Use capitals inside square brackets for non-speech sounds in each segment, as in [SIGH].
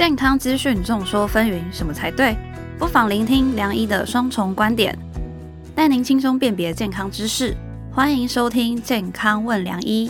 健康资讯众说纷纭，什么才对？不妨聆听梁医的双重观点，带您轻松辨别健康知识。欢迎收听《健康问梁医》。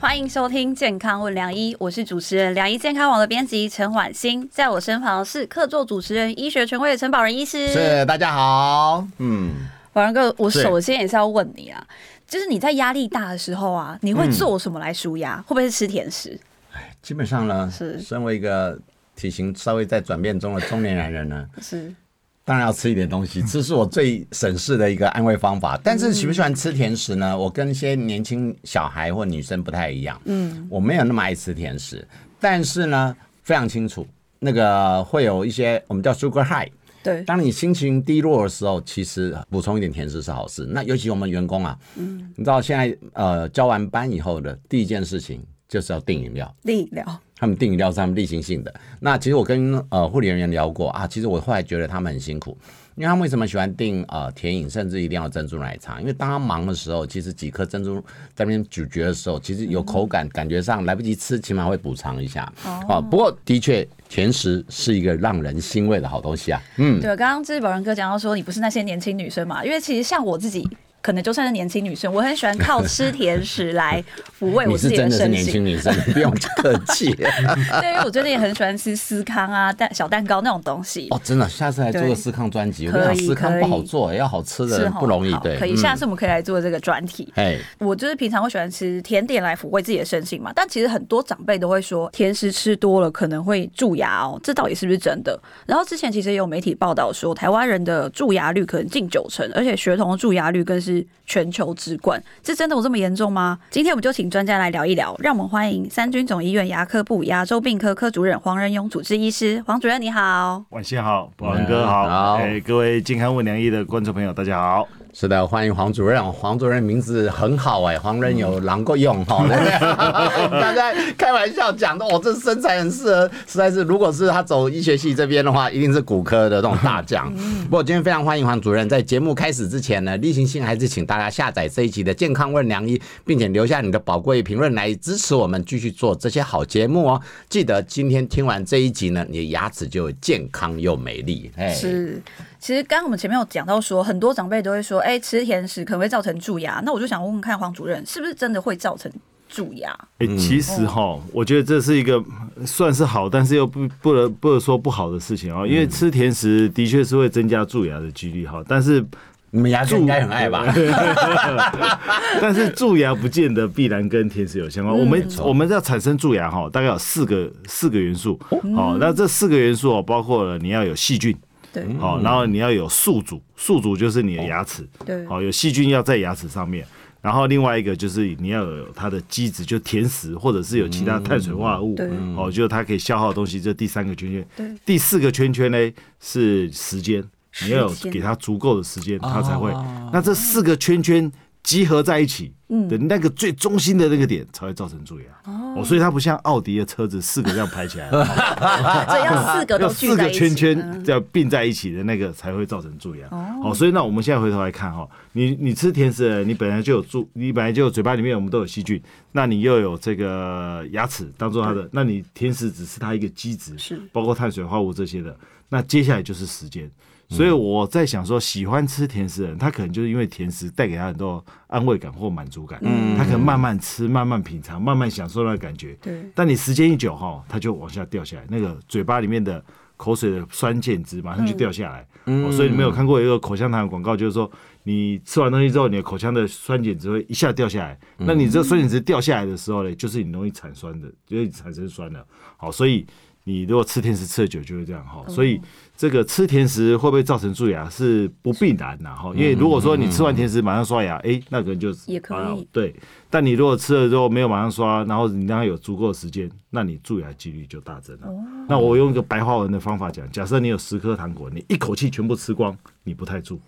欢迎收听《健康问梁医》，我是主持人梁医健康网的编辑陈婉欣，在我身旁是客座主持人、医学权威的陈宝仁医师。是，大家好。嗯，宝仁哥，我首先也是要问你啊，就是你在压力大的时候啊，你会做什么来舒压？会不会是吃甜食？基本上呢，是身为一个体型稍微在转变中的中年男人呢，是当然要吃一点东西，[LAUGHS] 这是我最省事的一个安慰方法。但是喜不喜欢吃甜食呢？我跟一些年轻小孩或女生不太一样，嗯，我没有那么爱吃甜食，但是呢，非常清楚那个会有一些我们叫 sugar high。对，当你心情低落的时候，其实补充一点甜食是好事。那尤其我们员工啊，嗯，你知道现在呃交完班以后的第一件事情就是要订饮料。订饮料他们订饮料是他们例行性的。那其实我跟呃护理人员聊过啊，其实我后来觉得他们很辛苦，因为他们为什么喜欢订呃甜饮，甚至一定要珍珠奶茶？因为当他忙的时候，其实几颗珍珠在那边咀嚼的时候，其实有口感，感觉上来不及吃，起码会补偿一下。哦，不过的确，甜食是一个让人欣慰的好东西啊。嗯，对，刚刚就是宝仁哥讲到说，你不是那些年轻女生嘛？因为其实像我自己，可能就算是年轻女生，我很喜欢靠吃甜食来抚慰 [LAUGHS] 我自己是真的是年身心。轻女生，不用客气。[LAUGHS] 对，因为我最近也很喜欢吃司康啊、蛋小蛋糕那种东西。哦，真的，下次来做个思康专辑。可以思康不好做，要好吃的不容易。对，可以，嗯下次我们可以来做这个专题。哎，我就是平常会喜欢吃甜点来抚慰自己的身心嘛，但其实很多长辈都会说甜食吃多了可能会蛀牙哦，这到底是不是真的？然后之前其实也有媒体报道说，台湾人的蛀牙率可能近九成，而且学童的蛀牙率更是全球之冠，这真的有这么严重吗？今天我们就请专家来聊一聊，让我们欢迎三军总医院牙科部牙周病科科主任黄仁勇主治医师，黄主任你好。晚上好，宝文哥好，好哎，各位健康问良医的观众朋友，大家好。是的，欢迎黄主任。黄主任名字很好哎，黄仁有狼够用哈。对不对我们刚才开玩笑讲的，我这身材很适合，实在是如果是他走医学系这边的话，一定是骨科的这种大将。不过今天非常欢迎黄主任，在节目开始之前呢，例行性还是请大家下载这一集的健康问良医，并且留下你的宝贵评论来支持我们继续做这些好节目哦。记得今天听完这一集呢，你的牙齿就健康又美丽。哎，是，其实刚刚我们前面有讲到说，很多长辈都会说，哎、吃甜食可能会造成蛀牙。那我就想问问看，黄主任是不是真的会造成蛀牙？哎、其实哈，我觉得这是一个算是好，但是又不不能不能说不好的事情哦，因为吃甜食的确是会增加蛀牙的几率哈，但是你们牙齿应该很爱吧？[LAUGHS] 但是蛀牙不见得必然跟甜食有相关。我们我们要产生蛀牙哈，大概有四个四个元素。哦，那这四个元素哦，包括了你要有细菌，对。好，然后你要有宿主，宿主就是你的牙齿，对。好，有细菌要在牙齿上面。然后另外一个就是你要有它的基质，就甜食或者是有其他碳水化合物，嗯哦，就是它可以消耗的东西。这第三个圈圈，对。第四个圈圈呢是时间，你要有给它足够的时间，它才会。那这四个圈圈集合在一起的那个最中心的那个点，才会造成蛀牙。哦，所以它不像奥迪的车子四个这样排起来，[LAUGHS] 所以要四个要都四个圈圈这样并在一起的那个才会造成蛀牙。哦，所以那我们现在回头来看哈，你你吃甜食的，你本来就有蛀，你本来就有嘴巴里面我们都有细菌，那你又有这个牙齿当做它的，那你甜食只是它一个基质，是。包括碳水化合物这些的，那接下来就是时间。所以我在想说，喜欢吃甜食的人，他可能就是因为甜食带给他很多安慰感或满足感，他可能慢慢吃、慢慢品尝、慢慢享受那个感觉。对但你时间一久哈，他就往下掉下来，那个嘴巴里面的口水的酸碱值马上就掉下来。哦所以你没有看过一个口香糖的广告，就是说你吃完东西之后，你的口腔的酸碱值会一下掉下来。那你这酸碱值掉下来的时候呢，就是你容易产酸的，就会产生酸的。好，所以你如果吃甜食吃的久，就会这样哈。所以这个吃甜食会不会造成蛀牙是不必然的哈，因为如果说你吃完甜食马上刷牙，哎，那可能就也可以啊对。但你如果吃了之后没有马上刷，然后你让它有足够的时间，那你蛀牙几率就大增了。那我用一个白话文的方法讲，假设你有十颗糖果，你一口气全部吃光，你不太蛀。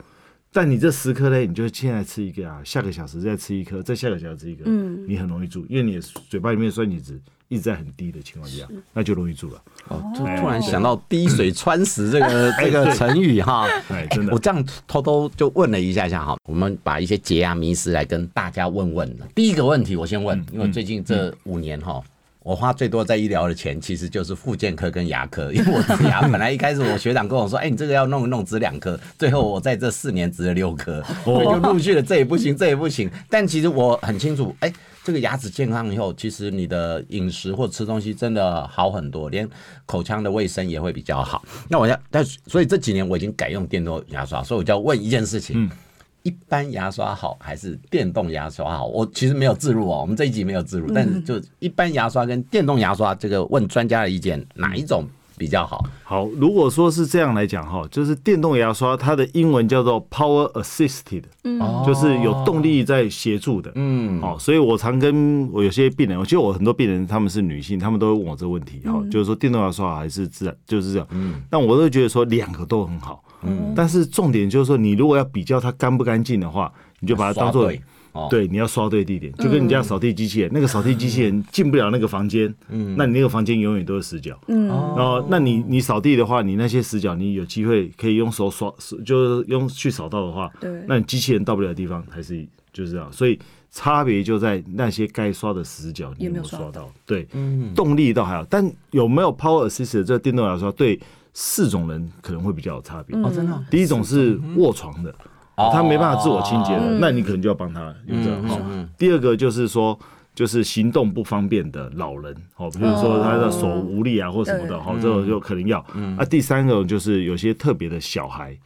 但你这十颗呢，你就现在吃一个啊，下个小时再吃一颗，再下个小时吃一颗，嗯你很容易蛀，因为你的嘴巴里面的酸碱值一直在很低的情况下，那就容易住了。哦，就突然想到“滴水穿石”这个这个成语哈，哎，真的我，这样偷偷就问了一下下哈，我们把一些解压迷思来跟大家问问。第一个问题我先问，因为最近这五年哈。我花最多在医疗的钱，其实就是复健科跟牙科，因为我植牙本来一开始我学长跟我说，哎、你这个要弄一弄植两颗，最后我在这四年植了六颗，[LAUGHS] 我就陆续的这也不行，这也不行。但其实我很清楚，哎、这个牙齿健康以后，其实你的饮食或吃东西真的好很多，连口腔的卫生也会比较好。那我要，但所以这几年我已经改用电动牙刷，所以我就要问一件事情。一般牙刷好还是电动牙刷好？我其实没有自入哦，我们这一集没有自入，但是就一般牙刷跟电动牙刷，这个问专家的意见，哪一种比较好？好，如果说是这样来讲哈，就是电动牙刷，它的英文叫做 power assisted，就是有动力在协助的。嗯，哦，所以我常跟我有些病人，我觉得我很多病人他们是女性，他们都会问我这个问题哈，就是说电动牙刷好还是自然，就是这样。嗯，但我都觉得说两个都很好。嗯，但是重点就是说，你如果要比较它干不干净的话，你就把它当做对哦。对，你要刷对地点，就跟你家扫地机器人，那个扫地机器人进不了那个房间，嗯，那你那个房间永远都是死角。嗯，然后，那你你扫地的话，你那些死角，你有机会可以用手刷，就是用去扫到的话，对。那你机器人到不了的地方还是就是这样，所以差别就在那些该刷的死角你有没有刷有没有刷到？对，动力倒还好，但有没有 Power Assist 这个电动牙刷对四种人可能会比较有差别。哦，真的？哦、第一种是卧床的，哦。他没办法自我清洁的，那你可能就要帮他有这样哈。第二个就是说。就是行动不方便的老人，哦，比如说他的手无力啊或什么的，好，这种就可能要。啊，第三种就是有些特别的小孩，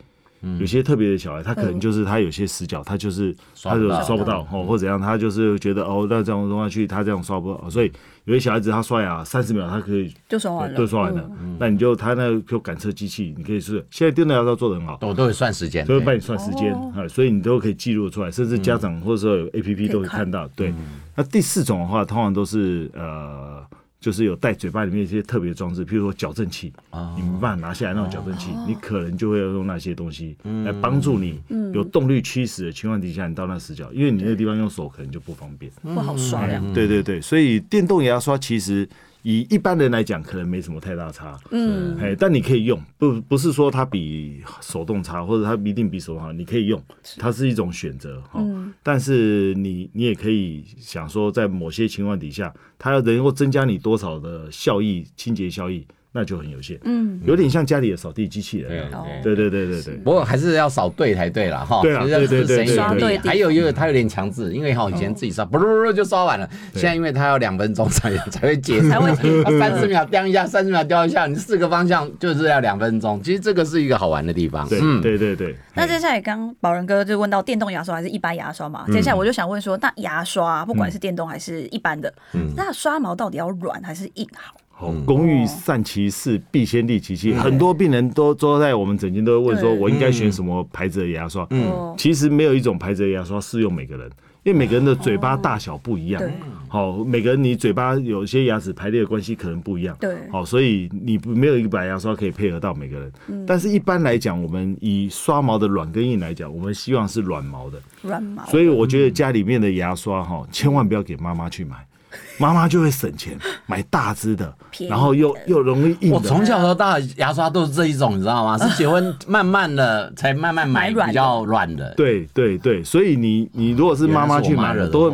有些特别的小孩，他可能就是他有些死角，他就是他就刷不到。哦，或怎样，他就是觉得哦，那这样弄下去，他这样刷不到，所以有些小孩子他刷牙三十秒，他可以就刷完了，就刷完了。那你就他那就感测机器，你可以是现在电动牙刷做的很好，我都会算时间，都会帮你算时间哦。啊，所以你都可以记录出来，甚至家长或者说有 A P P 都会看到。对，那第四种的话，通常都是呃，就是有带嘴巴里面一些特别装置，譬如说矫正器，你没办法拿下来那种矫正器，你可能就会要用那些东西来帮助你有动力驱使的情况底下，你到那死角，因为你那个地方用手可能就不方便。不好刷呀。对对对，所以电动牙刷其实以一般人来讲，可能没什么太大差。嗯，哎，但你可以用，不不是说它比手动差，或者它一定比手动好，你可以用，它是一种选择哈。但是你你也可以想说，在某些情况底下，它要能够增加你多少的效益，清洁效益，那就很有限。嗯，有点像家里的扫地机器人。对对对对对对。不过还是要扫对才对了哈。对啦其实要对对对省一点力刷对还有因为它有点强制，因为哈以前自己刷，不不就刷完了。现在因为它要两分钟才才会结束，才会三十秒掉一下，三十秒掉一下，你四个方向就是要两分钟。其实这个是一个好玩的地方。对嗯，对对对，那接下来刚刚宝仁哥就问到电动牙刷还是一般牙刷嘛？接下来我就想问说，那牙刷不管是电动还是一般的，那刷毛到底要软还是硬好？好，工欲善其事，必先利其器。很多病人都坐在我们诊间都会问说，我应该选什么牌子的牙刷？嗯其实没有一种牌子的牙刷适用每个人，因为每个人的嘴巴大小不一样对。好，每个人你嘴巴有些牙齿排列的关系可能不一样。对好，所以你不没有一个白牙刷可以配合到每个人。嗯但是一般来讲，我们以刷毛的软跟硬来讲，我们希望是软毛的。软毛，所以我觉得家里面的牙刷哈，千万不要给妈妈去买，[LAUGHS] 妈妈就会省钱，买大支的，然后又又容易硬的。我从小到大牙刷都是这一种，你知道吗？[LAUGHS] 是结婚慢慢的才慢慢买比较软的。对对对，所以你你如果是妈妈去买的，都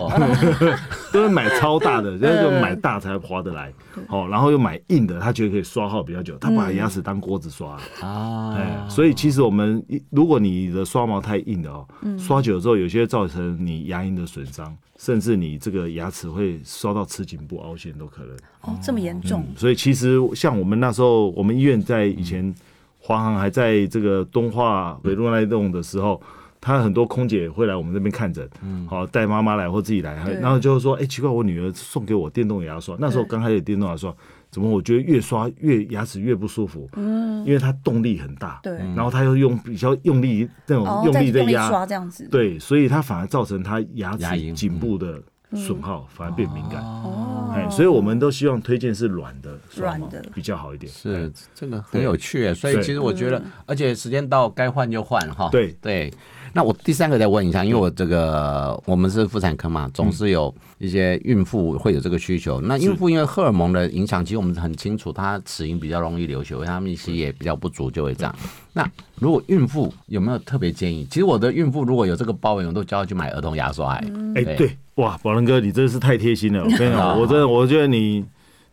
[LAUGHS] 都会买超大的，那就买大才划得来。好，然后又买硬的，他觉得可以刷号比较久，他把牙齿当锅子刷。啊，哎，所以其实我们一如果你的刷毛太硬的哦，刷久了之后，有些造成你牙龈的损伤，甚至你这个牙齿会刷到齿颈部凹陷都可能。哦，这么严重，所以其实像我们那时候，我们医院在以前华航还在这个东化北路那一栋的时候，他很多空姐会来我们这边看诊，好带妈妈来或自己来，然后就是说，哎、奇怪，我女儿送给我电动牙刷，那时候刚开始电动牙刷，怎么我觉得越刷越牙齿越不舒服？嗯，因为它动力很大，对然后它又用比较用力那种哦，用力力在压，刷这样子，对，所以它反而造成它牙齿颈部的损耗，反而变敏感。哦，哎，哎，所以我们都希望推荐是软的软的比较好一点。是这个很有趣耶，所以其实我觉得，而且时间到该换就换哈。对对。那我第三个再问一下，因为我这个我们是妇产科嘛，总是有一些孕妇会有这个需求。那孕妇因为荷尔蒙的影响，其实我们很清楚，她齿龈比较容易流血，维他命 C 也比较不足，就会这样。那如果孕妇有没有特别建议？其实我的孕妇如果有这个包纹，我都叫她去买儿童牙刷。哎，对，哇，宝仁哥，你真的是太贴心了。我跟你讲，[LAUGHS] 我真的，我觉得你。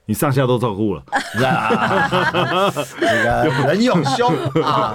你上下都照顾了，这个仁勇兄啊！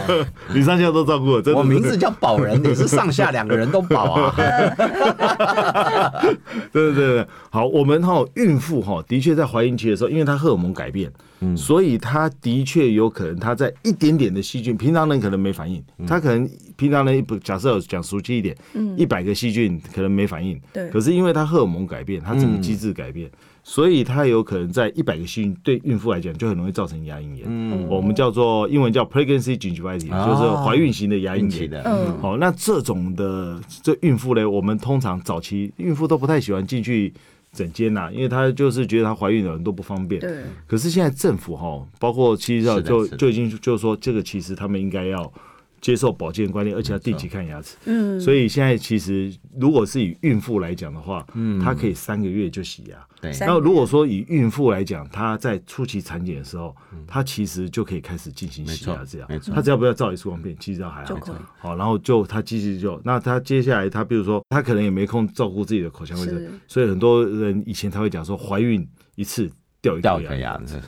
[LAUGHS] 你上下都照顾了，真的。我名字叫保人，你是上下两个人都保啊！[LAUGHS] 对对对好，我们哈孕妇哈的确在怀孕期的时候，因为她荷尔蒙改变，嗯，所以她的确有可能她在一点点的细菌，平常人可能没反应，她可能平常人假设讲熟悉一点，嗯，一百个细菌可能没反应，对，可是因为她荷尔蒙改变，她整个机制改变。所以它有可能在一百个细菌对孕妇来讲就很容易造成牙龈炎，嗯，我们叫做英文叫 pregnancy gingivitis，就是怀孕型的牙龈炎。嗯，好，那这种的这孕妇呢，我们通常早期孕妇都不太喜欢进去整间呐，因为她就是觉得她怀孕了很多不方便。对。可是现在政府哈，包括其实就就已经就是说，这个其实他们应该要。接受保健观念，而且要定期看牙齿。嗯，所以现在其实如果是以孕妇来讲的话，嗯，她可以三个月就洗牙。对。那如果说以孕妇来讲，她在初期产检的时候，她其实就可以开始进行洗牙治疗。没错。她只要不要照 X 光片，其实还好。好，然后就她继续就那她接下来她比如说她可能也没空照顾自己的口腔卫生，所以很多人以前他会讲说怀孕一次掉一掉一颗牙齿。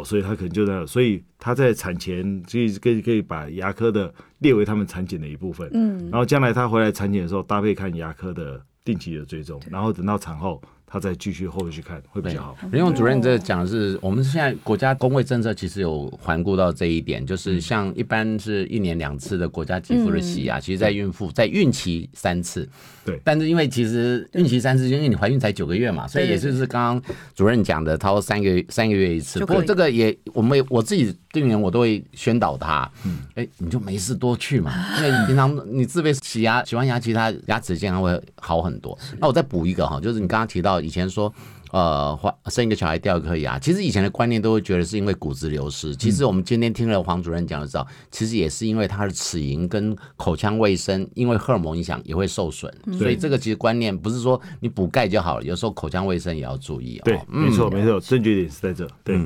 哦，所以他可能就在，所以他在产前可以可以可以把牙科的列为他们产检的一部分，嗯，然后将来他回来产检的时候搭配看牙科的定期的追踪，然后等到产后。他再继续后续看会比较好。林勇主任这讲的是，我们现在国家工位政策其实有环顾到这一点，就是像一般是一年两次的国家给付的洗牙，其实在孕妇在孕期三次。对。但是因为其实孕期三次，因为你怀孕才九个月嘛，所以也就是刚刚主任讲的，他说三个三个月一次。不过这个也，我们我自己病人我都会宣导他，嗯，哎，你就没事多去嘛，因为你平常 [LAUGHS] 你自备洗牙洗完牙，其他牙齿健康会好很多。那我再补一个哈，就是你刚刚提到。以前说，呃，怀生一个小孩掉一颗牙，其实以前的观念都会觉得是因为骨质流失。其实我们今天听了黄主任讲的知道，其实也是因为他的齿龈跟口腔卫生，因为荷尔蒙影响也会受损。所以这个其实观念不是说你补钙就好了，有时候口腔卫生也要注意。对，没错没错，正确点是在这。对。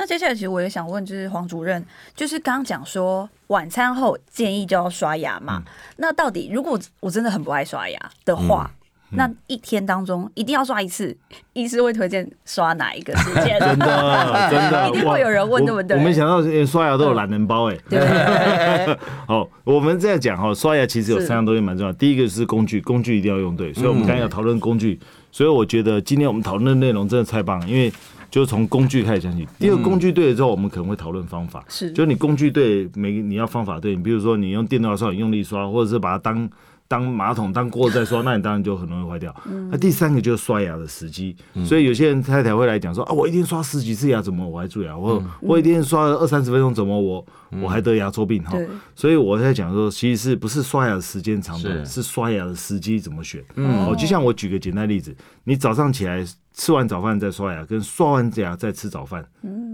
那接下来其实我也想问，就是黄主任，就是刚刚讲说晚餐后建议就要刷牙嘛？那到底如果我真的很不爱刷牙的话？那一天当中一定要刷一次，医师会推荐刷哪一个时 [LAUGHS] 间？真的，真的，[LAUGHS] 一定会有人问，对不对？我没想到刷牙都有懒人包哎。[LAUGHS] 好，我们这样讲哈，刷牙其实有三样东西蛮重要。第一个是工具，工具一定要用对。所以我们刚刚要讨论工具，所以我觉得今天我们讨论的内容真的太棒了，因为就是从工具开始讲起。第二工具对了之后，我们可能会讨论方法。是，就你工具对，每你要方法对。你比如说你用电动牙刷，你用力刷，或者是把它当。当马桶当锅再刷，那你当然就很容易坏掉。那第三个就是刷牙的时机，所以有些人太太会来讲说啊，我一天刷十几次牙，怎么我还蛀牙？我我一天刷了二三十分钟，怎么我我还得牙周病？哈，所以我在讲说，其实是不是刷牙的时间长短，是刷牙的时机怎么选？哦，就像我举个简单例子，你早上起来。吃完早饭再刷牙，跟刷完牙再吃早饭，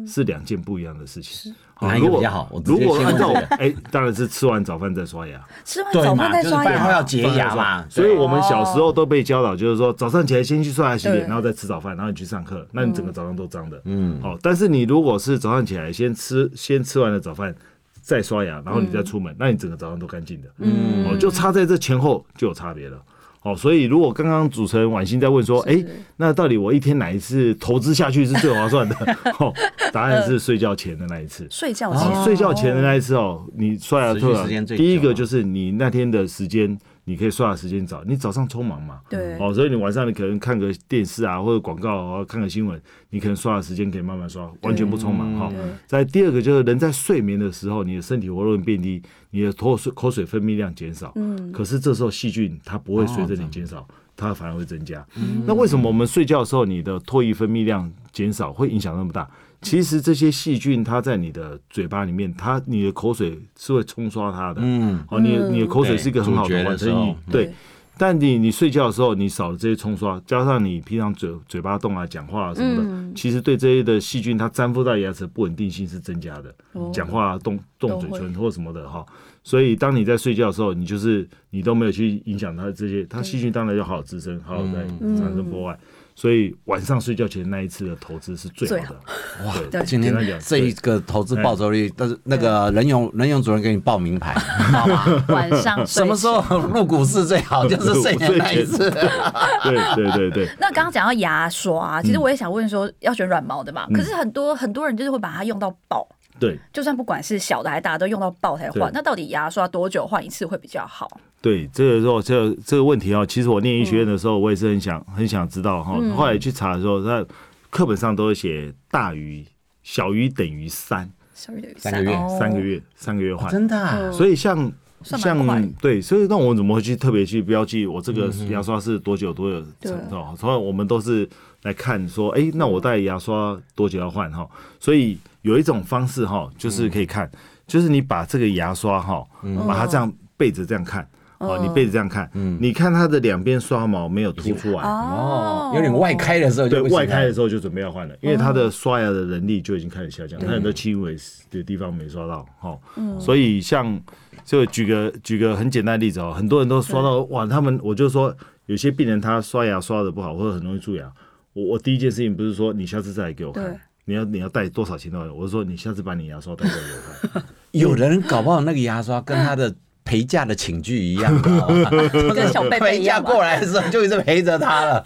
是两件不一样的事情。哪一个比较好？如果按照哎，当然是吃完早饭再刷牙。吃完早饭再刷牙，饭后要洁牙嘛。所以我们小时候都被教导，就是说早上起来先去刷牙洗脸，然后再吃早饭，然后你去上课，那你整个早上都脏的。嗯，好。但是你如果是早上起来先吃，先吃完了早饭再刷牙，然后你再出门，那你整个早上都干净的。嗯，哦，就差在这前后就有差别了。哦，所以如果刚刚主持人婉欣在问说，哎，那到底我一天哪一次投资下去是最划算的？[LAUGHS] 哦，答案是睡觉前的那一次。睡觉前，睡觉前的那一次哦，你刷牙脱了，第一个就是你那天的时间。你可以刷的时间早，你早上匆忙嘛，对，哦，所以你晚上你可能看个电视啊，或者广告啊，看个新闻，你可能刷的时间可以慢慢刷，完全不匆忙哈。在第二个就是人在睡眠的时候，你的身体活动变低，你的脱水口水分泌量减少，嗯，可是这时候细菌它不会随着你减少，它反而会增加。那为什么我们睡觉的时候你的唾液分泌量减少会影响那么大？其实这些细菌，它在你的嘴巴里面，它你的口水是会冲刷它的。嗯，哦，你你的口水是一个很好的完成液。对，但你你睡觉的时候，你少了这些冲刷，加上你平常嘴嘴巴动啊、讲话啊什么的，嗯其实对这些的细菌它粘附到牙齿不稳定性是增加的。哦讲话啊、动动嘴唇或什么的哈。所以当你在睡觉的时候，你就是你都没有去影响它这些，它细菌当然要好好滋生，好好在嗯产生破坏。所以晚上睡觉前那一次的投资是最好的。哇今天这一个投资报酬率，但是那个任勇任勇主任给你报名牌，好吗？[LAUGHS] 晚上什么时候入股市最好？就是睡前那一次。对对对对，[LAUGHS] 那刚刚讲到牙刷，其实我也想问说，要选软毛的嘛？可是很多很多人就是会把它用到爆，对就算不管是小的还是大的，都用到爆才换。那到底牙刷多久换一次会比较好？对，这个时候这个这个问题哦，其实我念医学院的时候，我也是很想很想知道哈。后来去查的时候，在课本上都会写大于小于等于三小于等于三个月哦三个月三个月换。真的啊，所以像像对，所以那我们怎么会去特别去标记我这个牙刷是多久多久对程度？所以我们都是来看说，哎，那我带牙刷多久要换哈？所以有一种方式哈，就是可以看，就是你把这个牙刷哈，把它这样背着这样看。哦，你背着这样看，你看它的两边刷毛没有凸出来，哦，有点外开的时候对外开的时候就准备要换了，因为它的刷牙的能力就已经开始下降，它很多轻微的地方没刷到，哈，所以像就举个举个很简单的例子哦，很多人都刷到哇，他们我就说有些病人他刷牙刷的不好，或者很容易蛀牙，我我第一件事情不是说你下次再来给我看，你要你要带多少钱都来，我是说你下次把你牙刷带过来给我看，[LAUGHS] 有人搞不好那个牙刷跟他的陪嫁的寝具一样的 [LAUGHS] 哦，跟小贝贝陪嫁一样过来的时候就一直陪着他了。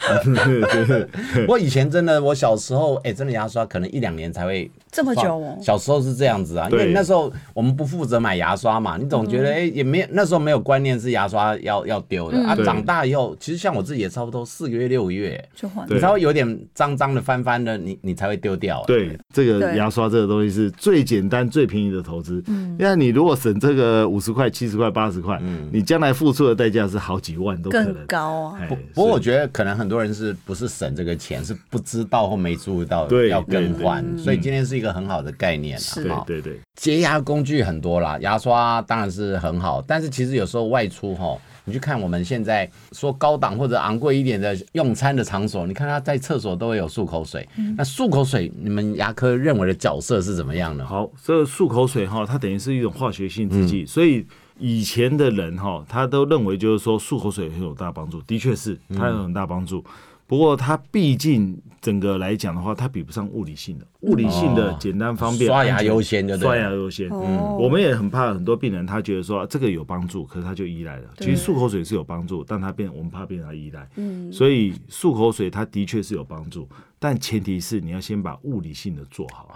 [LAUGHS] 我以前真的，我小时候哎，真的牙刷可能一两年才会这么久？哦小时候是这样子啊，因为那时候我们不负责买牙刷嘛，你总觉得哎、也没有那时候没有观念是牙刷要要丢的、啊。长大以后，其实像我自己也差不多四个月六个月，就换你才会有点脏脏的翻翻的，你你才会丢掉、哎对，这个牙刷这个东西是最简单、最便宜的投资。嗯，因为你如果省这个五十块、七十块、八十块，你将来付出的代价是好几万都可能更。高啊。哎不不过我是觉得可能很多人是不是省这个钱，是不知道或没注意到要更对换，所以今天是一个很好的概念啊。是哈对对对，洁牙工具很多啦，牙刷当然是很好，但是其实有时候外出哈，你去看我们现在说高档或者昂贵一点的用餐的场所，你看他在厕所都会有漱口水。那漱口水，你们牙科认为的角色是怎么样呢？好，这个漱口水哈，它等于是一种化学性制剂，所以以前的人哈，他都认为就是说漱口水很有大帮助，的确是它有很大帮助。不过它毕竟整个来讲的话，它比不上物理性的。物理性的哦简单方便，刷牙优先就对刷牙优先。嗯我们也很怕很多病人，他觉得说这个有帮助，可是他就依赖了。其实漱口水是有帮助，但他变我们怕变成他依赖。嗯，所以漱口水它的确是有帮助，但前提是你要先把物理性的做好。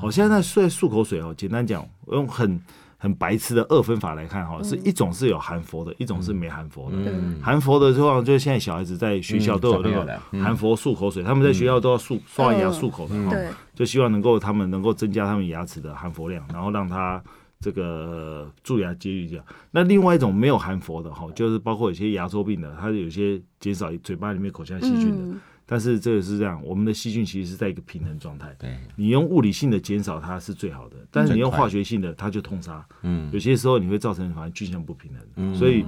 我、现在在漱口水哦，简单讲，我用很很白痴的二分法来看哈，是一种是有含氟的，一种是没含氟的。嗯含氟的状况就是现在小孩子在学校嗯都有那个含氟漱口水，他们在学校都要漱刷完牙漱口的哈。就希望能够他们能够增加他们牙齿的含氟量，然后让他这个呃蛀牙几率降。那另外一种没有含氟的哈，就是包括有些牙周病的，它有些减少嘴巴里面口腔细菌的。嗯但是这个是这样，我们的细菌其实是在一个平衡状态。对，你用物理性的减少它是最好的，但是你用化学性的，它就通杀。嗯有些时候你会造成反正菌相不平衡，嗯所以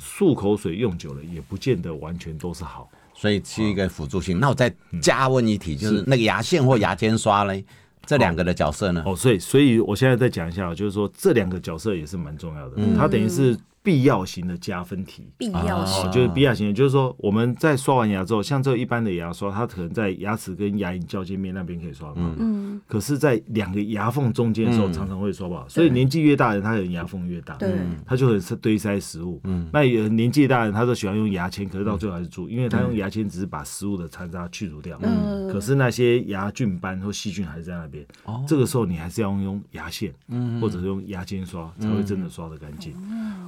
漱口水用久了也不见得完全都是好。所以是一个辅助性。那我再加问一题，就是那个牙线或牙尖刷嘞，这两个的角色呢？哦，所以所以我现在再讲一下，就是说这两个角色也是蛮重要的，它等于是必要型的加分题。必要哦，就是必要型的，就是说我们在刷完牙之后，像这一般的牙刷，它可能在牙齿跟牙龈交界面那边可以刷到，嗯，可是，在两个牙缝中间的时候，嗯。常常会刷不好。所以年纪越大的人，他可能牙缝越大，对，他就很是堆塞食物。嗯。那有年纪大的人，他都喜欢用牙签，可是到最后还是蛀，因为他用牙签只是把食物的残渣去除掉，嗯。可是那些牙菌斑或细菌还是在那边。哦。这个时候你还是要用牙线，嗯。或者是用牙尖刷，才会真的刷的干净。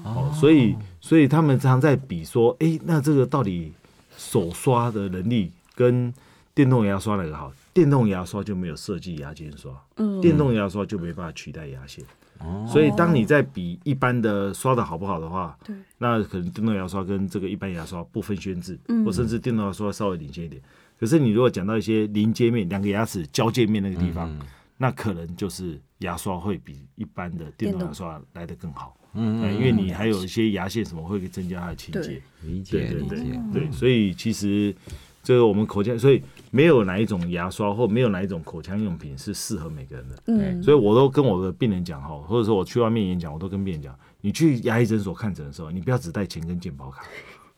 哦，所以所以他们常在比说，哎，那这个到底手刷的能力跟电动牙刷哪个好？电动牙刷就没有设计牙尖刷，嗯电动牙刷就没办法取代牙线。所以当你在比一般的刷的好不好的话，对，那可能电动牙刷跟这个一般牙刷不分轩轾，嗯或甚至电动牙刷稍微领先一点。可是你如果讲到一些临界面，两个牙齿交界面那个地方，那可能就是牙刷会比一般的电动牙刷来的更好。嗯嗯，因为你还有一些牙线什么会增加它的清洁对。理对解理对对解。对，所以其实这个我们口腔，所以没有哪一种牙刷或没有哪一种口腔用品是适合每个人的。嗯，所以我都跟我的病人讲哈，或者说我去外面演讲，我都跟病人讲，你去牙医诊所看诊的时候，你不要只带钱跟健保卡。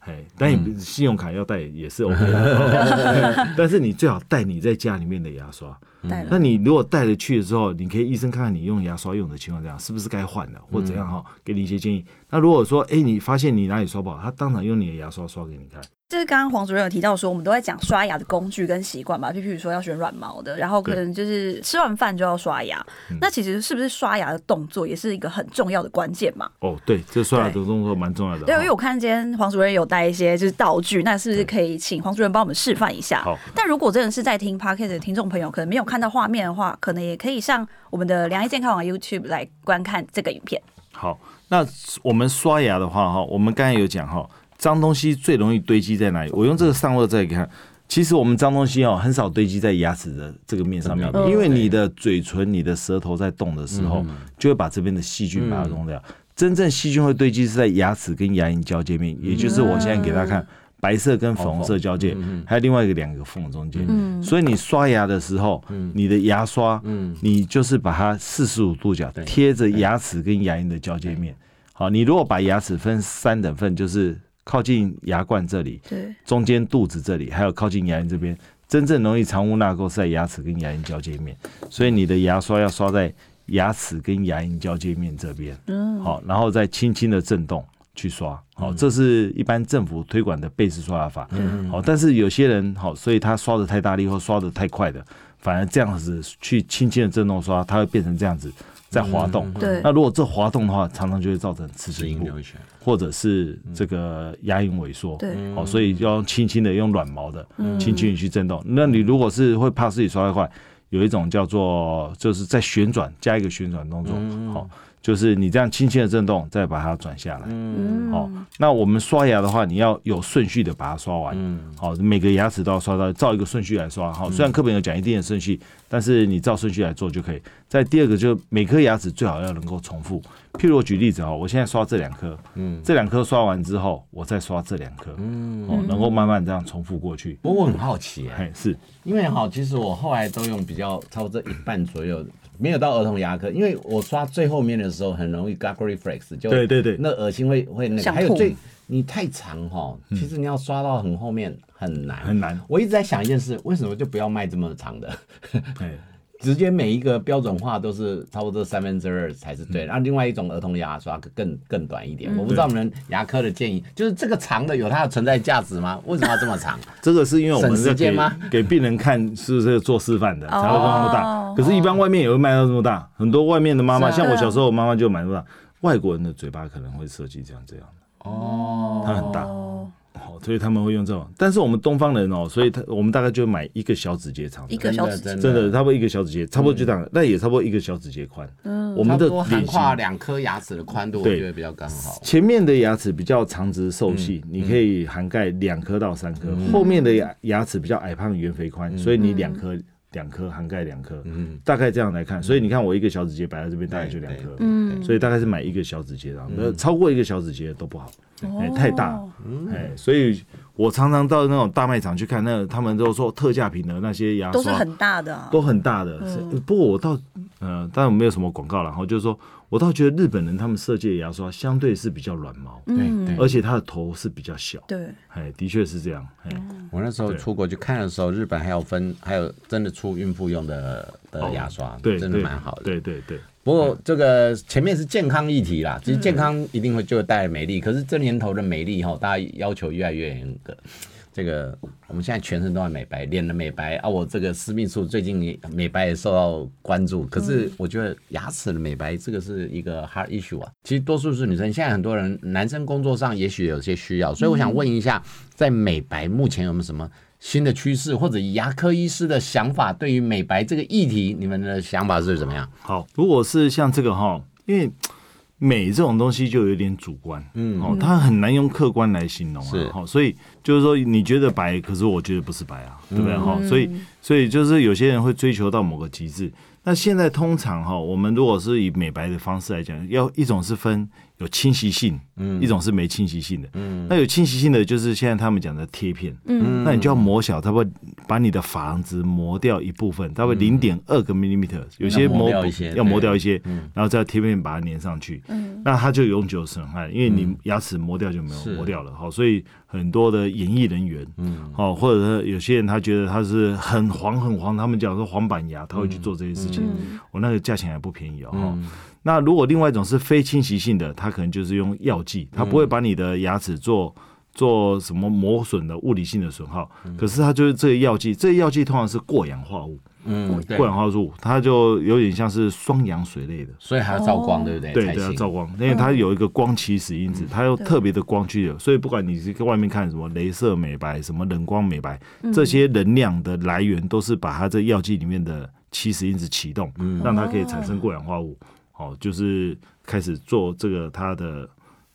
哎，但你信用卡要带也是 OK 的，[LAUGHS] 但是你最好带你在家里面的牙刷。带了那你如果带着去的时候，你可以医生看看你用牙刷用的情况怎样，是不是该换了或怎样哈，给你一些建议。那如果说哎，你发现你哪里刷不好，他当场用你的牙刷刷给你看。就是刚刚黄主任有提到说，我们都在讲刷牙的工具跟习惯嘛，就譬如说要选软毛的，然后可能就是吃完饭就要刷牙。嗯那其实是不是刷牙的动作也是一个很重要的关键嘛？哦，对，这刷牙的动作蛮重要的。对，因为我看今天黄主任有带一些就是道具，那是不是可以请黄主任帮我们示范一下？好，但如果真的是在听 podcast 的听众朋友，可能没有看到画面的话，可能也可以上我们的良医健康网 YouTube 来观看这个影片。好，那我们刷牙的话哈，我们刚才有讲哈，脏东西最容易堆积在哪里？我用这个上颚再看，其实我们脏东西哦很少堆积在牙齿的这个面上面，嗯因为你的嘴唇、你的舌头在动的时候，就会把这边的细菌把它弄掉。真正细菌会堆积是在牙齿跟牙龈交界面，也就是我现在给大家看。白色跟粉红色交界，还有另外一个两个缝中间，所以你刷牙的时候，你的牙刷，你就是把它四十五度角贴着牙齿跟牙龈的交界面。好，你如果把牙齿分三等份，就是靠近牙冠这里，对，中间肚子这里，还有靠近牙龈这边，真正容易藏污纳垢是在牙齿跟牙龈交界面，所以你的牙刷要刷在牙齿跟牙龈交界面这边，嗯，好，然后再轻轻的震动去刷，好，这是一般政府推广的背式刷牙法，好，但是有些人好，所以他刷的太大力或刷的太快的，反而这样子去轻轻的震动刷，它会变成这样子在滑动。对。那如果这滑动的话，常常就会造成齿是形部音流血，或者是这个牙龈萎缩。对，哦，所以要轻轻的用软毛的，轻轻的去震动。那你如果是会怕自己刷太快，有一种叫做就是在旋转加一个旋转动作，好、就是你这样轻轻的震动，再把它转下来。嗯，哦，那我们刷牙的话，你要有顺序的把它刷完。嗯好、每个牙齿都要刷到，照一个顺序来刷。好、虽然课本有讲一定的顺序，但是你照顺序来做就可以。再第二个，就每颗牙齿最好要能够重复。譬如我举例子哈，我现在刷这两颗，嗯，这两颗刷完之后，我再刷这两颗，嗯，哦，能够慢慢这样重复过去。不过我很好奇耶，嘿，是因为哈，其实我后来都用比较差不多一半左右，没有到儿童牙科，因为我刷最后面的时候很容易 gag reflex，就对对对。那恶心会会那个，还有最你太长哈，其实你要刷到很后面很难。很难。我一直在想一件事，为什么就不要卖这么长的？[LAUGHS] 哎，直接每一个标准化都是差不多三分之二才是对的，然后另外一种儿童牙刷更更短一点。我不知道你们牙科的建议，就是这个长的有它的存在价值吗？为什么要这么长？这个是因为我们给时间吗给病人看是不是做示范的，才会那么大哦。可是，一般外面也会卖到这么大，很多外面的妈妈，像我小时候，我妈妈就买这么大。外国人的嘴巴可能会设计这样这样的，哦，它很大。所以他们会用这种。但是我们东方人哦，所以他我们大概就买一个小指节长的，一个小指节。真真的差不多一个小指节，差不多就这样，那也差不多一个小指节宽。嗯，我们的差不多涵脸跨两颗牙齿的宽度，我对。觉得比较刚好。前面的牙齿比较长直瘦细，嗯。你可以涵盖两颗到三颗；后面的牙牙齿比较矮胖圆肥嗯。宽，所以你两颗两颗涵盖两颗，嗯。大概这样来看。所以你看我一个小指节摆在这边，大概就两颗，嗯。所以大概是买一个小指节，然后那超过一个小指节都不好，哎哦太大，哎，所以我常常到那种大卖场去看，那他们都说特价品的那些牙刷都是很大的啊，都很大的。不过我到，呃，当然没有什么广告了，然后就是说我倒觉得日本人他们设计的牙刷相对是比较软毛，对对，而且它的头是比较小。对，哎，的确是这样。哎，我那时候出国去看的时候，日本还有分，还有真的出孕妇用的的牙刷，对，真的对蛮好的。对对对，不过这个前面是健康议题啦，其实健康一定会就会带来美丽，可是这年头的美丽哈，大家要求越来越严格。这个我们现在全身都在美白，脸的美白啊，我这个私密处最近美白也受到关注，可是我觉得牙齿的美白这个是一个 hard issue 啊。其实多数是女生，现在很多人男生工作上也许有些需要，所以我想问一下，在美白目前有没有什么新的趋势，或者牙科医师的想法，对于美白这个议题，你们的想法是怎么样？好，如果是像这个哈，因为美这种东西就有点主观，嗯。哦，它很难用客观来形容是。啊，好，所以就是说你觉得白，可是我觉得不是白啊，对不对？哈？所以所以就是有些人会追求到某个极致。那现在通常哈，我们如果是以美白的方式来讲，要一种是分有侵袭性，嗯，一种是没侵袭性的，嗯，那有侵袭性的就是现在他们讲的贴片，嗯，那你就要磨小，它会把你的珐子磨掉一部分，它会零点二个 millimeter，有些磨掉一些要磨掉一些，然后再贴片把它粘上去，嗯，那它就永久损害，因为你牙齿磨掉就没有磨掉了，好，所以很多的演艺人员，嗯，好，或者是有些人他觉得他是很黄很黄，他们讲说黄板牙，他会去做这些事情，我那个价钱还不便宜哦。那如果另外一种是非侵袭性的，它可能就是用药剂，它不会把你的牙齿做做什么磨损的物理性的损耗，可是它就是这个药剂，这个药剂通常是过氧化物，嗯，过氧化物，它就有点像是双氧水类的，所以还要照光，对不对？对，对，要照光，因为它有一个光起始因子，它用特别的光去，所以不管你是在外面看什么镭射美白、什么冷光美白，这些能量的来源都是把它这药剂里面的起始因子启动，让它可以产生过氧化物。哦，就是开始做这个它的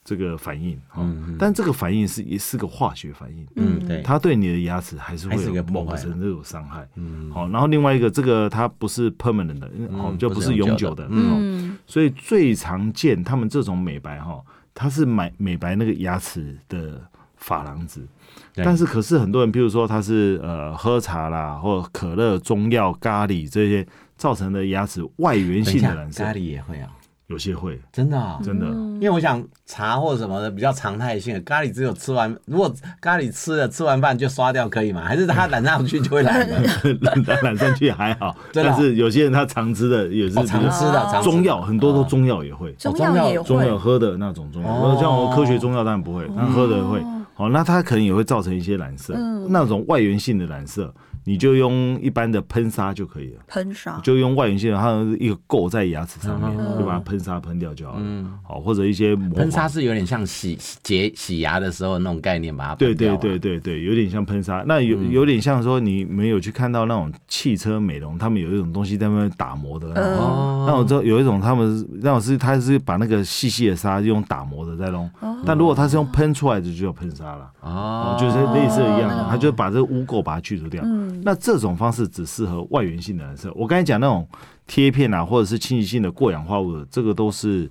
这个反应，嗯，但这个反应是也是个化学反应，嗯，对，它对你的牙齿还是会有某个程度伤害，嗯，好，然后另外一个这个它不是 permanent 的，哦，就不是永久的，嗯，所以最常见他们这种美白哈，它是买美白那个牙齿的珐琅质，但是可是很多人，譬如说他是呃喝茶啦，或可乐、中药、咖喱这些。造成的牙齿外源性的染色，咖喱也会啊，有些会，真的啊，真的。因为我想茶或者什么的比较常态性的，咖喱只有吃完，[LAUGHS] 如果咖喱吃了吃完饭就刷掉可以吗？还是它染上去就会染的？染染上去还好，但是有些人他常吃的也是常吃的中药，很多都中药也会，中药也会，中药喝的那种中药，像我科学中药当然不会，但喝的会。哦，那它可能也会造成一些染色，那种外源性的染色。你就用一般的喷砂就可以了，喷砂就用外源性的，它一个垢在牙齿上面，就把它喷砂喷掉就好了。好，或者一些喷砂是有点像洗洁洗牙的时候那种概念，把它对对对对对，有点像喷砂。那有有点像说你没有去看到那种汽车美容，他们有一种东西在那边打磨的。哦，那我知道有一种他们那种是他是把那个细细的砂用打磨的在弄。哦但如果他是用喷出来的，就叫喷砂了。哦，就是类似一样的，他就把这个污垢把它去除掉。那这种方式只适合外源性的染色。我刚才讲那种贴片啊，或者是侵袭性的过氧化物的，这个都是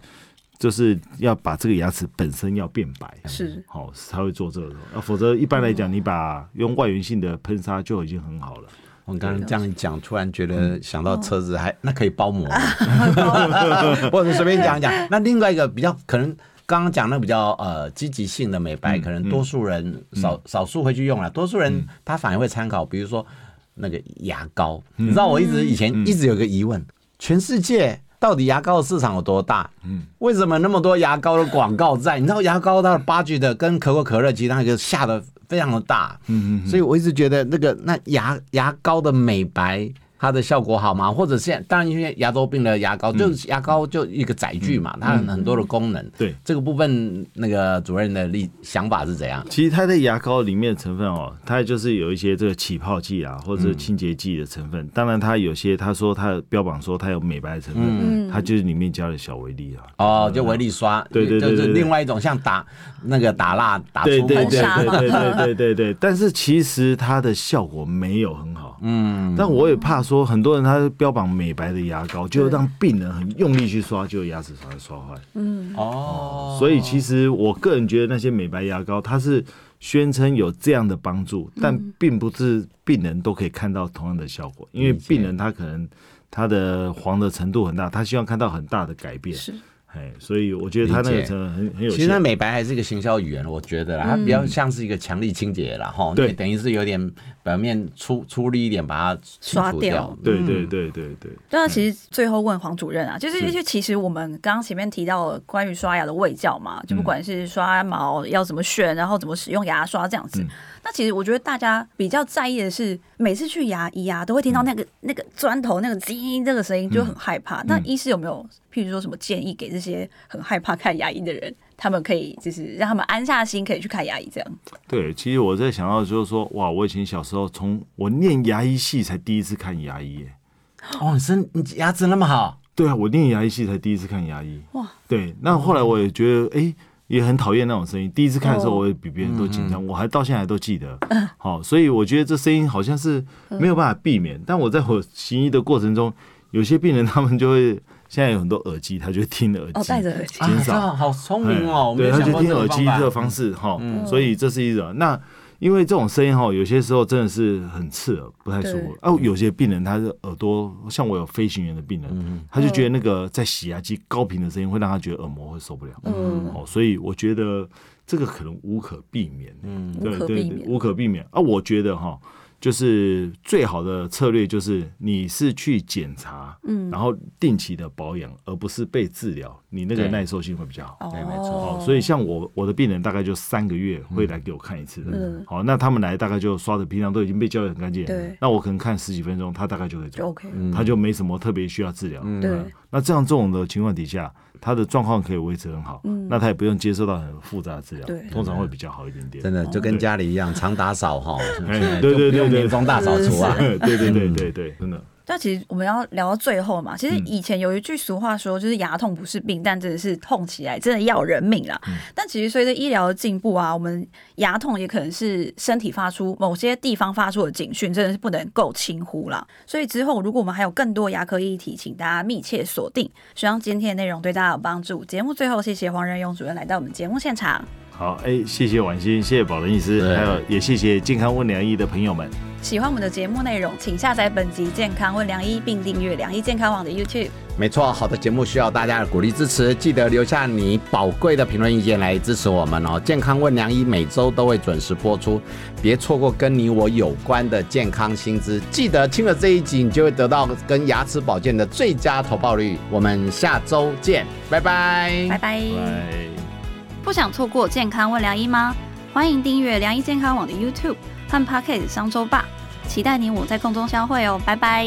就是要把这个牙齿本身要变白，是好才会做这个。啊，否则一般来讲，你把用外源性的喷砂就已经很好了。我刚刚这样一讲，突然觉得想到车子还 [LAUGHS] 那可以包膜，[LAUGHS] [LAUGHS] 或者随便讲一讲。那另外一个比较可能。刚刚讲那比较呃积极性的美白，可能多数人少少数会去用了，多数人他反而会参考，比如说那个牙膏。你知道我一直以前一直有个疑问，全世界到底牙膏的市场有多大？嗯，为什么那么多牙膏的广告在？你知道牙膏它的八 G 的跟可口可乐其实那个下的非常的大，嗯嗯，所以我一直觉得那个那牙牙膏的美白。它的效果好吗？或者现当然因为牙周病的牙膏，就是牙膏就一个载具嘛，它很多的功能。对这个部分，那个主任的立想法是怎样？其实它的牙膏里面的成分哦，它就是有一些这个起泡剂啊，或者是清洁剂的成分。当然，它有些他说它标榜说它有美白的成分，它就是里面加了小维粒啊。哦，就维粒刷，对对对，就是另外一种像打那个打蜡打出对对对对对对。但是其实它的效果没有很好。嗯，但我也怕说。很多人他标榜美白的牙膏，就让病人很用力去刷，就牙齿刷刷坏。嗯哦，所以其实我个人觉得那些美白牙膏，它是宣称有这样的帮助，但并不是病人都可以看到同样的效果，因为病人他可能他的黄的程度很大，他希望看到很大的改变。是。哎，所以我觉得他那个真的很很有。其实美白还是一个行销语言，我觉得啦它比较像是一个强力清洁啦哈。对，等于是有点表面粗粗粝一点，把它刷掉。对对对对对。那其实最后问黄主任啊，就是因为其实我们刚刚前面提到关于刷牙的味教嘛，就不管是刷毛要怎么选，然后怎么使用牙刷这样子。那其实我觉得大家比较在意的是，每次去牙医啊，都会听到那个那个砖头那个叽这个声音，就很害怕。那医师有没有譬如说什么建议给这些很害怕看牙医的人，他们可以就是让他们安下心，可以去看牙医这样？对，其实我在想到就是说，哇，我以前小时候从我念牙医系才第一次看牙医，哦，你生你牙齿那么好？对啊，我念牙医系才第一次看牙医。哇，对，那后来我也觉得，哎。也很讨厌那种声音。第一次看的时候，哦我也比别人都紧张，我还到现在都记得。[LAUGHS] 好，所以我觉得这声音好像是没有办法避免。但我在我行医的过程中，有些病人他们就会现在有很多耳机，他就听耳哦，机。戴着耳机啊，减少这样好聪明哦，对，他就听耳机这个方式哈，嗯所以这是一种。那因为这种声音哈，有些时候真的是很刺耳，不太舒服哦。啊，有些病人他的耳朵，像我有飞行员的病人，他就觉得那个在洗牙机高频的声音会让他觉得耳膜会受不了。嗯哦，所以我觉得这个可能无可避免。嗯，对对，无可避免啊！我觉得哈，就是最好的策略就是你是去检查，嗯，然后定期的保养，而不是被治疗，你那个耐受性会比较好。对没错。哦，所以像我我的病人大概就三个月会来给我看一次的。嗯。好，那他们来大概就刷的平常都已经被教育很干净。对。那我可能看十几分钟，他大概就会就走，OK，他就没什么特别需要治疗。对。嗯那这样这种的情况底下，他的状况可以维持很好，那他也不用接受到很复杂的治疗，通常会比较好一点点。真的就跟家里一样，常打扫哈，对对用对对年终大扫除啊。[LAUGHS] 对对对对对，真的。但其实我们要聊到最后嘛，其实嗯以前有一句俗话说，就是牙痛不是病，但真的是痛起来真的要人命啦。嗯但其实随着医疗的进步啊，我们牙痛也可能是身体发出某些地方发出的警讯，真的是不能够轻忽啦。所以之后如果我们还有更多牙科议题，请大家密切锁定。希望今天的内容对大家有帮助。节目最后，谢谢黄仁勇主任来到我们节目现场。好，哎，谢谢婉欣，谢谢宝仁医师，对还有也谢谢健康问良医的朋友们。喜欢我们的节目内容，请下载本集健康问良医，并订阅良医健康网的 YouTube。没错，好的节目需要大家的鼓励支持，记得留下你宝贵的评论意见来支持我们哦。健康问良医每周都会准时播出，别错过跟你我有关的健康新知。记得听了这一集，你就会得到跟牙齿保健的最佳投报率。我们下周见，拜拜。拜拜。拜。不想错过健康问良医吗？欢迎订阅良医健康网的 YouTube 和 Pocket 商周吧，期待你我在空中相会哦，拜拜。